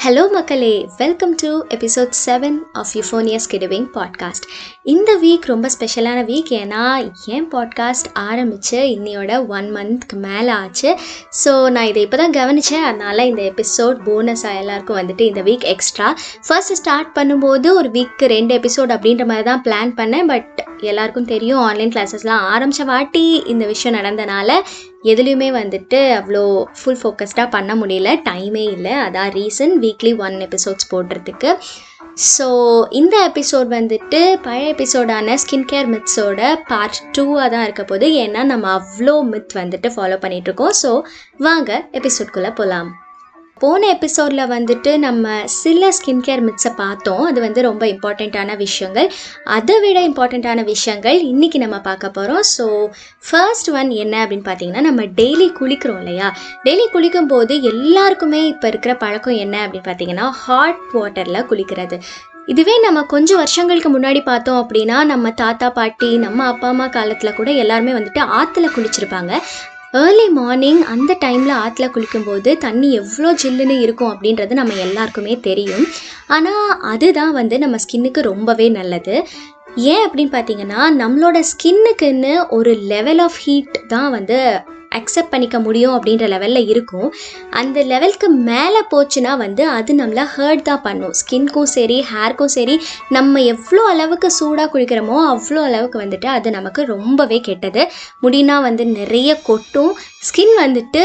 Hello மக்களே welcome to episode seven of euphonious கிடவிங் podcast இந்த week ரொம்ப ஸ்பெஷலான வீக் ஏன்னா என் பாட்காஸ்ட் ஆரம்பித்து இன்னையோட ஒன் மந்த்க்கு மேலே ஆச்சு. ஸோ நான் இதை இப்போ தான் கவனித்தேன் அதனால் இந்த எபிசோட் போனஸாக எல்லாருக்கும் வந்துட்டு இந்த வீக் எக்ஸ்ட்ரா ஃபர்ஸ்ட் ஸ்டார்ட் பண்ணும்போது ஒரு வீக்கு ரெண்டு எபிசோட் அப்படின்ற மாதிரி தான் பிளான் பண்ணேன். பட் எல்லாருக்கும் தெரியும் ஆன்லைன் கிளாஸஸ்லாம் ஆரம்பித்த வாட்டி இந்த விஷயம் நடந்தனால எதுலேயுமே வந்துட்டு அவ்வளோ ஃபுல் ஃபோக்கஸ்டாக பண்ண முடியல. டைமே இல்லை. அதான் ரீசன் வீக்லி ஒன் எபிசோட்ஸ் போடுறதுக்கு. ஸோ இந்த எபிசோட் வந்துட்டு பழைய எபிசோடான ஸ்கின் கேர் மித்ஸோட பார்ட் டூவாக தான் இருக்க போது ஏன்னா நம்ம அவ்வளோ மித் வந்துட்டு ஃபாலோ பண்ணிகிட்ருக்கோம் ஸோ வாங்க எபிசோட்குள்ளே போகலாம் போன எபிசோடில் வந்துட்டு நம்ம சில ஸ்கின் கேர் மிட்ஸை பார்த்தோம். அது வந்து ரொம்ப இம்பார்ட்டண்ட்டான விஷயங்கள். அதை விட இம்பார்ட்டண்ட்டான விஷயங்கள் இன்றைக்கி நம்ம பார்க்க போகிறோம் ஸோ ஃபர்ஸ்ட் ஒன் என்ன அப்படின்னு பார்த்தீங்கன்னா நம்ம டெய்லி குளிக்கிறோம் இல்லையா? டெய்லி குளிக்கும் போது எல்லாருக்குமே இப்போ இருக்கிற பழக்கம் என்ன அப்படின்னு பார்த்தீங்கன்னா ஹாட் வாட்டரில் குளிக்கிறது. இதுவே நம்ம கொஞ்சம் வருஷங்களுக்கு முன்னாடி பார்த்தோம் அப்படின்னா நம்ம தாத்தா பாட்டி நம்ம அப்பா அம்மா காலத்தில் கூட எல்லாருமே வந்துட்டு ஆற்றுல குளிச்சிருப்பாங்க. ஏர்லி மார்னிங் அந்த டைமில் ஆற்றுல குளிக்கும்போது தண்ணி எவ்வளோ ஜில்லுன்னு இருக்கும் அப்படின்றது நம்ம எல்லாருக்குமே தெரியும். ஆனால் அதுதான் வந்து நம்ம ஸ்கின்னுக்கு ரொம்பவே நல்லது. ஏன் அப்படின்னு பார்த்தீங்கன்னா நம்மளோட ஸ்கின்னுக்குன்னு ஒரு லெவல் ஆஃப் ஹீட் தான் வந்து அக்செப்ட் பண்ணிக்க முடியும் அப்படின்ற லெவலில் இருக்கும். அந்த லெவலுக்கு மேலே போச்சுன்னா வந்து அது நம்மளை ஹர்ட் தான் பண்ணும். ஸ்கின்க்கும் சரி ஹேர்க்கும் சரி நம்ம எவ்வளோ அளவுக்கு சூடாக குளிக்கிறோமோ அவ்வளோ அளவுக்கு வந்துட்டு அது நமக்கு ரொம்பவே கெட்டது. முடினா வந்து நிறைய கொட்டும் ஸ்கின் வந்துட்டு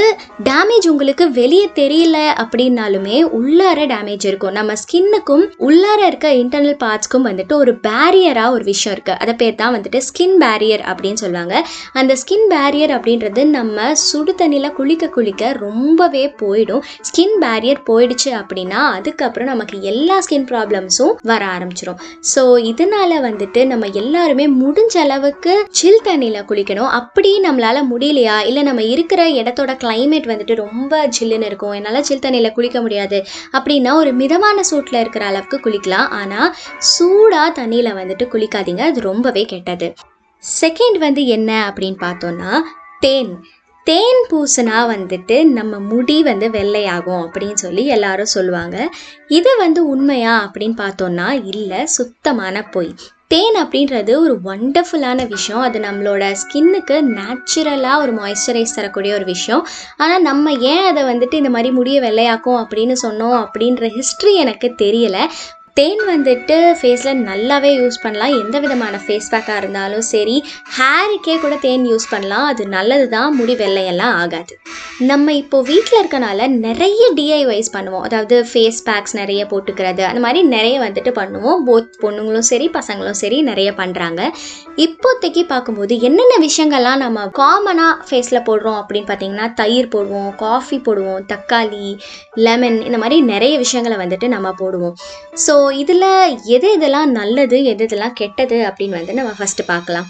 டேமேஜ் உங்களுக்கு வெளியே தெரியல அப்படின்னாலுமே உள்ளார டேமேஜ் இருக்கும். நம்ம ஸ்கின்னுக்கும் உள்ளார இருக்க இன்டர்னல் பார்ட்ஸ்க்கும் வந்துட்டு ஒரு பேரியராக ஒரு விஷயம் இருக்குது அதை பேர் தான் வந்துட்டு ஸ்கின் பேரியர் அப்படின்னு சொல்லுவாங்க. அந்த ஸ்கின் பேரியர் அப்படின்றது நம்ம சுடு தண்ணியில் குளிக்க குளிக்க ரொம்பவே போயிடும். ஸ்கின் பேரியர் போயிடுச்சு அப்படின்னா அதுக்கப்புறம் நமக்கு எல்லா ஸ்கின் ப்ராப்ளம்ஸும் வர ஆரம்பிச்சிடும் ஸோ இதனால வந்துட்டு நம்ம எல்லாருமே முடிஞ்ச அளவுக்கு சில் தண்ணியில் குளிக்கணும். அப்படி நம்மளால் முடியலையா? இல்லை நம்ம இருக்கிற இடத்தோட கிளைமேட் வந்துட்டு ரொம்ப சில்லுன்னு இருக்கும். என்னால் சில் தண்ணியில் குளிக்க முடியாது. அப்படின்னா ஒரு மிதமான சூட்டில் இருக்கிற அளவுக்கு குளிக்கலாம். ஆனால் சூடாக தண்ணியில் வந்துட்டு குளிக்காதீங்க. அது ரொம்பவே கெட்டது. செகண்ட் வந்து என்ன அப்படின்னு பார்த்தோன்னா தேன். தேன் பூசினா வந்துட்டு நம்ம முடி வந்து வெள்ளையாகும் அப்படின்னு சொல்லி எல்லாரும் சொல்லுவாங்க. இது வந்து உண்மையா அப்படின்னு பார்த்தோன்னா இல்லை சுத்தமான பொய். தேன் அப்படின்றது ஒரு ஒண்டர்ஃபுல்லான விஷயம். அது நம்மளோட ஸ்கின்னுக்கு நேச்சுரலாக ஒரு மாய்ஸ்சரைஸ் தரக்கூடிய ஒரு விஷயம். ஆனால் நம்ம ஏன் அதை வந்துட்டு இந்த மாதிரி முடிய வெள்ளையாக்கும் அப்படின்னு சொன்னோம் அப்படின்ற ஹிஸ்ட்ரி எனக்கு தெரியலை. தேன் வந்துட்டு ஃபேஸில் நல்லாவே யூஸ் பண்ணலாம். எந்த விதமான ஃபேஸ் பேக்காக இருந்தாலும் சரி ஹேருக்கே கூட தேன் யூஸ் பண்ணலாம். அது நல்லது தான் முடி வெள்ளையெல்லாம் ஆகாது. நம்ம இப்போ வீட்டில் இருக்கனால நிறைய டிஐவைஸ் பண்ணுவோம். அதாவது ஃபேஸ் பேக்ஸ் நிறைய போட்டுக்கிறது அந்த மாதிரி நிறைய வந்துட்டு பண்ணுவோம். போத் பொண்ணுங்களும் சரி பசங்களும் சரி நிறைய பண்ணுறாங்க இப்போதைக்கு பார்க்கும்போது என்னென்ன விஷயங்கள்லாம் நம்ம காமனாக ஃபேஸில் போடுறோம் அப்படின்னு பார்த்தீங்கன்னா தயிர் போடுவோம் காஃபி போடுவோம் தக்காளி லெமன் இந்த மாதிரி நிறைய விஷயங்களை வந்துட்டு நம்ம போடுவோம். ஸோ இதில் எது இதெல்லாம் நல்லது எது இதெல்லாம் கெட்டது அப்படின்னு வந்து நம்ம ஃபஸ்ட்டு பார்க்கலாம்.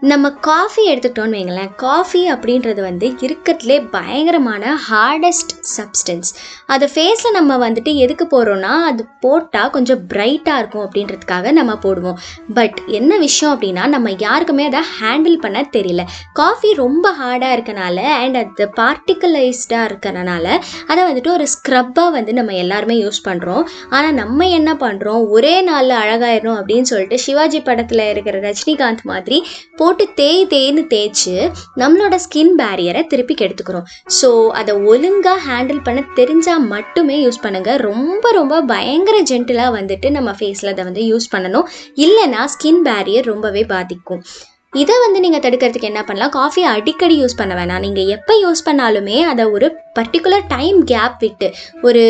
நம்ம காஃபி எடுத்துக்கிட்டோன்னு வைங்களேன். காஃபி அப்படின்றது வந்து இருக்கிறதுலே பயங்கரமான ஹார்டஸ்ட் சப்ஸ்டன்ஸ் அதை ஃபேஸில் நம்ம வந்துட்டு எதுக்கு போடுறோன்னா அது போட்டால் கொஞ்சம் பிரைட்டாக இருக்கும் அப்படின்றதுக்காக நம்ம போடுவோம். பட் என்ன விஷயம் அப்படின்னா நம்ம யாருக்குமே அதை ஹேண்டில் பண்ண தெரியல. காஃபி ரொம்ப ஹார்டாக இருக்கனால அண்ட் அது பார்ட்டிகுலைஸ்டாக இருக்கிறனால அதை வந்துட்டு ஒரு ஸ்க்ரப்பாக வந்து நம்ம எல்லாருமே யூஸ் பண்ணுறோம் ஆனால் நம்ம என்ன பண்ணுறோம் ஒரே நாளில் அழகாயிரும் அப்படின்னு சொல்லிட்டு சிவாஜி படத்தில் இருக்கிற ரஜினிகாந்த் மாதிரி போ போட்டு தேய் தேய்னு தேய்ச்சி நம்மளோட ஸ்கின் பேரியரை திருப்பி கெடுத்துக்கிறோம். ஸோ அதை ஒழுங்காக ஹேண்டில் பண்ண தெரிஞ்சால் மட்டுமே யூஸ் பண்ணுங்கள் ரொம்ப ரொம்ப பயங்கர ஜென்டிலாக வந்துட்டு நம்ம ஃபேஸில் அதை வந்து யூஸ் பண்ணணும். இல்லைன்னா ஸ்கின் பேரியர் ரொம்பவே பாதிக்கும். இதை வந்து நீங்கள் தடுக்கிறதுக்கு என்ன பண்ணலாம்? காஃபியை அடிக்கடி யூஸ் பண்ண வேணாம். நீங்கள் எப்போ யூஸ் பண்ணாலுமே அதை ஒரு பர்டிகுலர் டைம் கேப் விட்டு ஒரு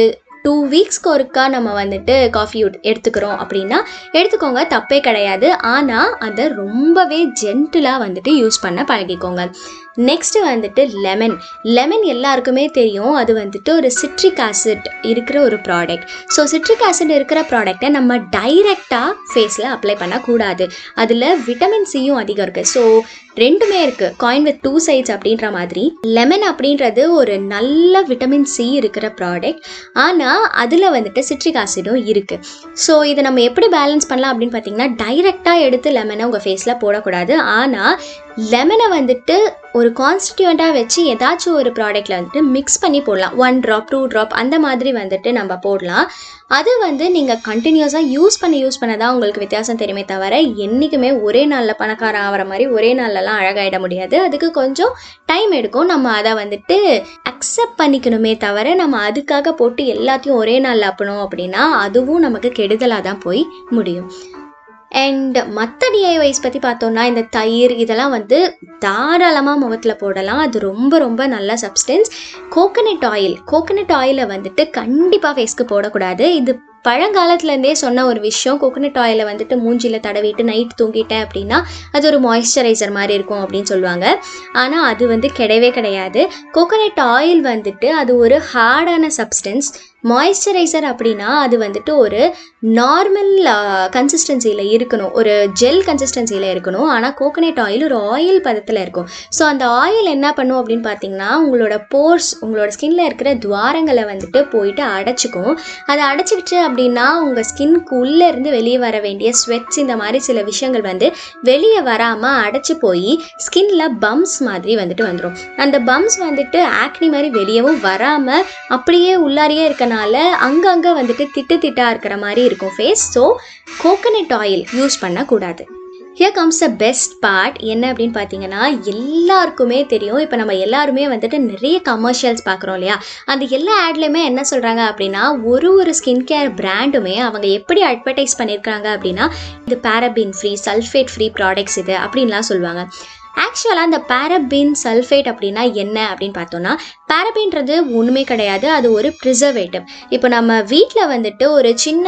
டூ வீக்ஸ்க்கு ஒருக்கா நம்ம வந்துட்டு காஃபி எடுத்துக்கிறோம் அப்படின்னா எடுத்துக்கோங்க தப்பே கிடையாது. ஆனால் அதை ரொம்பவே ஜென்டிலாக வந்துட்டு யூஸ் பண்ண பழகிக்கோங்க. நெக்ஸ்ட்டு வந்துட்டு லெமன் லெமன் எல்லாருக்குமே தெரியும். அது வந்துட்டு ஒரு சிட்ரிக் ஆசிட் இருக்கிற ஒரு ப்ராடக்ட் ஸோ சிட்ரிக் ஆசிட் இருக்கிற ப்ராடக்டை நம்ம டைரெக்டாக ஃபேஸில் அப்ளை பண்ணக்கூடாது. அதில் விட்டமின் சியும் அதிகம் இருக்குது ஸோ ரெண்டுமே இருக்குது காயின் வித் டூ சைட்ஸ் அப்படின்ற மாதிரி. லெமன் அப்படின்றது ஒரு நல்ல விட்டமின் சி இருக்கிற ப்ராடக்ட் ஆனால் அதில் வந்துட்டு சிட்ரிக் ஆசிடும் இருக்குது ஸோ இதை நம்ம எப்படி பேலன்ஸ் பண்ணலாம் அப்படின்னு பார்த்தீங்கன்னா டைரெக்டாக எடுத்து லெமனை உங்கள் ஃபேஸில் போடக்கூடாது. ஆனால் லெமனை வந்துட்டு ஒரு கான்ஸ்டியூண்ட்டாக வச்சு ஏதாச்சும் ஒரு ப்ராடக்ட்டில் வந்துட்டு மிக்ஸ் பண்ணி போடலாம். ஒன் ட்ராப் டூ ட்ராப் அந்த மாதிரி வந்துட்டு நம்ம போடலாம். அது வந்து நீங்கள் கண்டினியூஸாக யூஸ் பண்ண யூஸ் பண்ண தான் உங்களுக்கு வித்தியாசம் தெரியுமே தவிர என்றைக்குமே ஒரே நாளில் பணக்காரம் ஆகிற மாதிரி ஒரே நாள்லலாம் அழகாயிட முடியாது. அதுக்கு கொஞ்சம் டைம் எடுக்கும். நம்ம அதை வந்துட்டு அக்செப்ட் பண்ணிக்கணுமே தவிர நம்ம அதுக்காக போட்டு எல்லாத்தையும் ஒரே நாளில் அப்பணும் அப்படின்னா அதுவும் நமக்கு கெடுதலாக தான் போய் முடியும். அண்ட் மற்ற டிஐஒய்ஸ் பற்றி பார்த்தோம்னா இந்த தயிர் இதெல்லாம் வந்து தாராளமாக முகத்தில் போடலாம். அது ரொம்ப ரொம்ப நல்ல சப்ஸ்டன்ஸ் கோகனட் ஆயில் கோகனட் ஆயிலை வந்துட்டு கண்டிப்பாக ஃபேஸ்க்கு போடக்கூடாது. இது பழங்காலத்துலேருந்தே சொன்ன ஒரு விஷயம். கோகனட் ஆயிலை வந்துட்டு மூஞ்சியில் தடவிட்டு நைட் தூங்கிட்டேன் அப்படின்னா அது ஒரு மாய்ஸ்சரைசர் மாதிரி இருக்கும் அப்படின்னு சொல்லுவாங்க. ஆனால் அது வந்து கிடையவே கிடையாது. கோகனட் ஆயில் வந்துட்டு அது ஒரு ஹார்டான சப்ஸ்டன்ஸ் மாய்ஸ்சரைசர் அப்படின்னா அது வந்துட்டு ஒரு நார்மல் uh, கன்சிஸ்டன்சியில் இருக்கணும். ஒரு ஜெல் கன்சிஸ்டன்சியில் இருக்கணும். ஆனால் கோகனட் ஆயில் ஒரு ஆயில் பதத்தில் இருக்கும். ஸோ அந்த ஆயில் என்ன பண்ணும் அப்படின்னு பார்த்தீங்கன்னா உங்களோட போர்ஸ் உங்களோட ஸ்கின்ல இருக்கிற துவாரங்களை வந்துட்டு போயிட்டு அடைச்சிக்கும். அதை அடைச்சிக்கிச்சு அப்படின்னா உங்கள் ஸ்கின்க்கு உள்ளே இருந்து வெளியே வர வேண்டிய ஸ்வெட்ஸ் இந்த மாதிரி சில விஷயங்கள் வந்து வெளியே வராமல் அடைச்சி போய் ஸ்கின்ல பம்ஸ் மாதிரி வந்துட்டு வந்துடும் அந்த பம்ஸ் வந்துட்டு ஆக்னி மாதிரி வெளியவும் வராமல் அப்படியே உள்ளாரியே இருக்கனால அங்கங்கே வந்துட்டு திட்டு திட்டாக இருக்கிற மாதிரி இருக்கும் face so coconut oil use பண்ணக்கூடாது. Here comes the best part என்ன அப்படின்னு பார்த்தீங்கன்னா எல்லாருக்குமே தெரியும். இப்போ நம்ம எல்லாருமே வந்துட்டு நிறைய கமர்ஷியல்ஸ் பார்க்குறோம் இல்லையா? அந்த எல்லா ஆட்லேயுமே என்ன சொல்கிறாங்க அப்படின்னா ஒரு ஒரு ஸ்கின் கேர் பிராண்டுமே அவங்க எப்படி அட்வர்டைஸ் பண்ணியிருக்காங்க அப்படின்னா இது paraben free sulphate free products இது அப்படின்லாம் சொல்லுவாங்க. ஆக்சுவலாக அந்த பேரபின் சல்ஃபேட் அப்படின்னா என்ன அப்படின்னு பார்த்தோம்னா பேரபின்றது ஒன்றுமே கிடையாது அது ஒரு ப்ரிசர்வேட்டிவ் இப்போ நம்ம வீட்டில் வந்துட்டு ஒரு சின்ன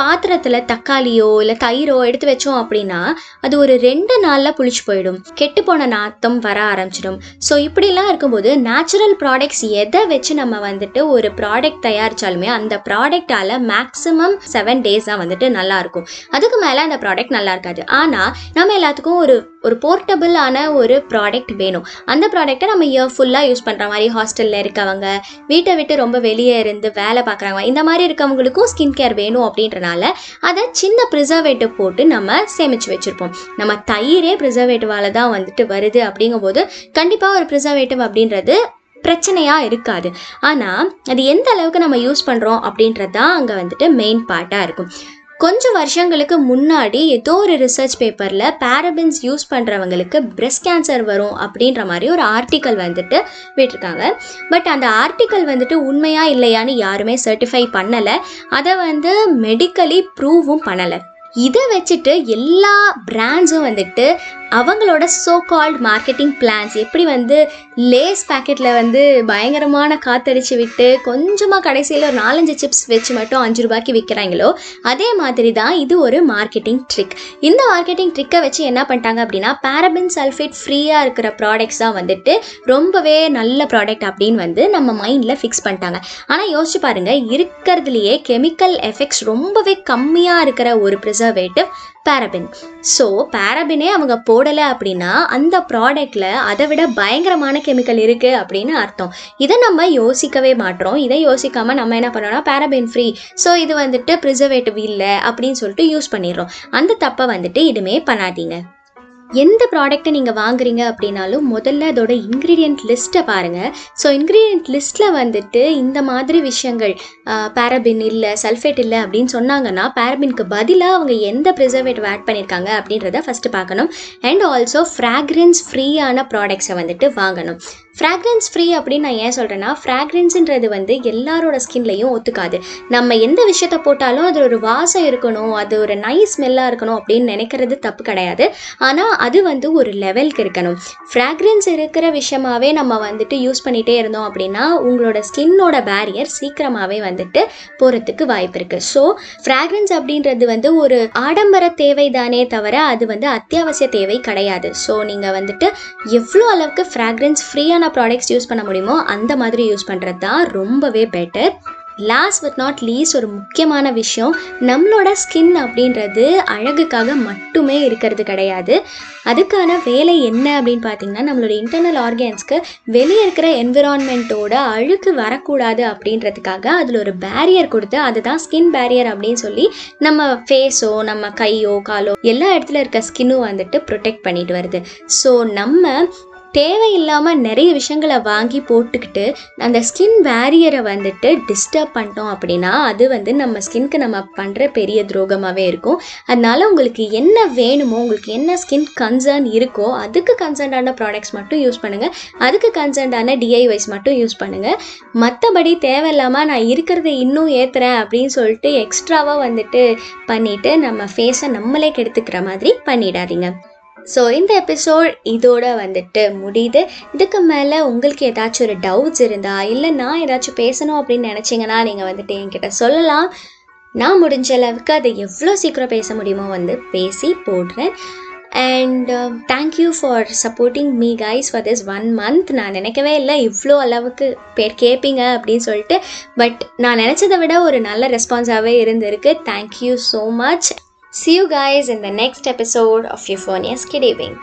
பாத்திரத்தில் தக்காளியோ இல்லை தயிரோ எடுத்து வச்சோம் அப்படின்னா அது ஒரு ரெண்டு நாளில் புளிச்சு போயிடும். கெட்டு போன நாத்தம் வர ஆரம்பிச்சிடும். ஸோ இப்படிலாம் இருக்கும்போது நேச்சுரல் ப்ராடக்ட்ஸ் எதை வச்சு நம்ம வந்துட்டு ஒரு ப்ராடக்ட் தயாரித்தாலுமே அந்த ப்ராடக்டால் மேக்ஸிமம் செவன் டேஸ் தான் வந்துட்டு நல்லாயிருக்கும் அதுக்கு மேலே அந்த ப்ராடக்ட் நல்லா இருக்காது. ஆனால் நம்ம எல்லாத்துக்கும் ஒரு ஒரு போர்ட்டபிளான ஒரு ப்ராடக்ட் வேணும். அந்த ப்ராடக்ட்டை நம்ம இயர் ஃபுல்லாக யூஸ் பண்ணுற மாதிரி ஹாஸ்டலில் இருக்கவங்க வீட்டை விட்டு ரொம்ப வெளியே இருந்து வேலை பார்க்குறவங்க இந்த மாதிரி இருக்கவங்களுக்கும் ஸ்கின் கேர் வேணும் இருக்கிறதுனால அதை சின்ன ப்ரிசர்வேட்டிவ் போட்டு நம்ம சேமித்து வச்சுருப்போம். நம்ம தயிரே ப்ரிசர்வேட்டிவால தான் வந்துட்டு வருது அப்படிங்கும்போது கண்டிப்பாக ஒரு ப்ரிசர்வேட்டிவ் அப்படின்றது பிரச்சனையாக இருக்காது. ஆனால் அது எந்த அளவுக்கு நம்ம யூஸ் பண்ணுறோம் அப்படின்றது தான் அங்கே வந்துட்டு மெயின் பார்ட்டாக இருக்கும். கொஞ்சம் வருஷங்களுக்கு முன்னாடி ஏதோ ஒரு ரிசர்ச் பேப்பரில் பேரபின்ஸ் யூஸ் பண்ணுறவங்களுக்கு பிரெஸ்ட் கேன்சர் வரும் அப்படின்ற மாதிரி ஒரு ஆர்டிக்கல் வந்துட்டு விட்டிருக்காங்க. பட் அந்த ஆர்டிக்கல் வந்துட்டு உண்மையா இல்லையான்னு யாருமே சர்டிஃபை பண்ணலை. அதை வந்து மெடிக்கலி ப்ரூவும் பண்ணலை. இதை வச்சுட்டு எல்லா பிராண்ட்ஸும் வந்துட்டு அவங்களோட சோ கால்ட் மார்க்கெட்டிங் பிளான்ஸ் எப்படி வந்து லேஸ் பேக்கெட்டில் வந்து பயங்கரமான காத்தடிச்சு விட்டு கொஞ்சமாக கடைசியில் ஒரு நாலஞ்சு சிப்ஸ் வச்சு மட்டும் அஞ்சு ரூபாய்க்கு விற்கிறாங்களோ அதே மாதிரி தான் இது ஒரு மார்க்கெட்டிங் ட்ரிக் இந்த மார்க்கெட்டிங் ட்ரிக்கை வச்சு என்ன பண்ணிட்டாங்க அப்படின்னா பேரபின் சல்ஃபேட் ஃப்ரீயாக இருக்கிற ப்ராடக்ட்ஸ் தான் வந்துட்டு ரொம்பவே நல்ல ப்ராடக்ட் அப்படின்னு வந்து நம்ம மைண்டில் ஃபிக்ஸ் பண்ணிட்டாங்க. ஆனால் யோசிச்சு பாருங்கள் இருக்கிறதுலையே கெமிக்கல் எஃபெக்ட்ஸ் ரொம்பவே கம்மியாக இருக்கிற ஒரு ப்ரிசர்வேட்டிவ் பேரபின் ஸோ பேரபினே அவங்க போடலை அப்படின்னா அந்த ப்ராடக்டில் அதை விட பயங்கரமான கெமிக்கல் இருக்குது அப்படின்னு அர்த்தம். இதை நம்ம யோசிக்கவே மாட்டோம். இதை யோசிக்காமல் நம்ம என்ன பண்ணோம்னா பேரபின் ஃப்ரீ ஸோ இது வந்துட்டு ப்ரிசர்வேட்டிவ் இல்லை அப்படின்னு சொல்லிட்டு யூஸ் பண்ணிடுறோம். அந்த தப்பை வந்துட்டு இனிமே பண்ணாதீங்க. எந்த ப்ராடக்ட்டை நீங்கள் வாங்குறீங்க அப்படின்னாலும் முதல்ல அதோட இன்க்ரீடியன்ட் லிஸ்ட்டை பாருங்கள் ஸோ இன்க்ரீடியன்ட் லிஸ்ட்டில் வந்துட்டு இந்த மாதிரி விஷயங்கள் பேரபின் இல்லை சல்ஃபேட் இல்லை அப்படின்னு சொன்னாங்கன்னா பேரபின்க்கு பதிலாக அவங்க எந்த ப்ரிசர்வேட்டிவ் ஆட் பண்ணியிருக்காங்க அப்படின்றத ஃபஸ்ட்டு பார்க்கணும். அண்ட் ஆல்சோ ஃப்ராக்ரன்ஸ் ஃப்ரீயான ப்ராடக்ட்ஸை வந்துட்டு வாங்கணும். ஃப்ராக்ரன்ஸ் ஃப்ரீ அப்படின்னு நான் ஏன் சொல்கிறேன்னா ஃப்ராக்ரன்ஸுன்றது வந்து எல்லாரோட ஸ்கின்லையும் ஒத்துக்காது. நம்ம எந்த விஷயத்த போட்டாலும் அது ஒரு வாசம் இருக்கணும் அது ஒரு நைஸ் ஸ்மெல்லாக இருக்கணும் அப்படின்னு நினைக்கிறது தப்பு கிடையாது. ஆனால் அது வந்து ஒரு லெவலுக்கு இருக்கணும். ஃப்ராக்ரன்ஸ் இருக்கிற விஷயமாவே நம்ம வந்துட்டு யூஸ் பண்ணிகிட்டே இருந்தோம் அப்படின்னா உங்களோட ஸ்கின்னோட பேரியர் சீக்கிரமாகவே வந்துட்டு போகிறதுக்கு வாய்ப்பு இருக்குது ஸோ ஃப்ராக்ரன்ஸ் அப்படின்றது வந்து ஒரு ஆடம்பர தேவை தானே தவிர அது வந்து அத்தியாவசிய தேவை கிடையாது. ஸோ நீங்கள் வந்துட்டு எவ்வளோ அளவுக்கு ஃப்ராக்ரன்ஸ் ஃப்ரீயான ப்ராடக்ட்ஸ் யூஸ் பண்ண முடியுமோ அந்த மாதிரி யூஸ் பண்ணுறது தான் ரொம்பவே better last but not least ஒரு முக்கியமான விஷயம் நம்மளோட ஸ்கின் அப்படின்றது அழகுக்காக மட்டுமே இருக்கிறது கிடையாது. அதுக்கான வேலை என்ன அப்படின்னு பார்த்தீங்கன்னா நம்மளோட இன்டர்னல் ஆர்கன்ஸ்க்கு வெளியே இருக்கிற என்விரான்மெண்ட்டோட அழுக்கு வரக்கூடாது அப்படின்றதுக்காக அதில் ஒரு பேரியர் கொடுத்து அதுதான் ஸ்கின் பேரியர் அப்படின்னு சொல்லி நம்ம ஃபேஸோ நம்ம கையோ காலோ எல்லா இடத்துல இருக்க ஸ்கின்னும் வந்துட்டு ப்ரொடெக்ட் பண்ணிட்டு வருது. ஸோ நம்ம தேவையில்லாமல் நிறைய விஷயங்களை வாங்கி போட்டுக்கிட்டு அந்த ஸ்கின் பேரியரை வந்துட்டு டிஸ்டர்ப் பண்ணிட்டோம் அப்படின்னா அது வந்து நம்ம ஸ்கின்க்கு நம்ம பண்ணுற பெரிய துரோகமாகவே இருக்கும். அதனால் உங்களுக்கு என்ன வேணுமோ உங்களுக்கு என்ன ஸ்கின் கன்சர்ன் இருக்கோ அதுக்கு கன்சர்ன்டான ப்ராடக்ட்ஸ் மட்டும் யூஸ் பண்ணுங்கள் அதுக்கு கன்சர்ன்டான டிஐவைஸ் மட்டும் யூஸ் பண்ணுங்கள் மற்றபடி தேவையில்லாமல் நான் இருக்கிறத இன்னும் ஏற்றுறேன் அப்படின்னு சொல்லிட்டு எக்ஸ்ட்ராவாக வந்துட்டு பண்ணிவிட்டு நம்ம ஃபேஸை நம்மளே கெடுத்துக்கிற மாதிரி பண்ணிடாதீங்க. ஸோ இந்த எபிசோட் இதோட வந்துட்டு முடியுது. இதுக்கு மேலே உங்களுக்கு ஏதாச்சும் ஒரு டவுட்ஸ் இருந்தா இல்லை நான் ஏதாச்சும் பேசணும் அப்படின்னு நினச்சிங்கன்னா நீங்கள் வந்துட்டு என்கிட்ட சொல்லலாம். நான் முடிஞ்ச அளவுக்கு அதை எவ்வளோ சீக்கிரம் பேச முடியுமோ வந்து பேசி போடுறேன். And thank you for supporting me guys for this one month நான் நினைக்கவே இல்லை இவ்வளோ அளவுக்கு பேர் கேட்பீங்க அப்படின்னு சொல்லிட்டு. பட் நான் நினச்சதை விட ஒரு நல்ல ரெஸ்பான்ஸாகவே இருந்திருக்கு. Thank you so much See you guys in the next episode of Euphonious Kidding.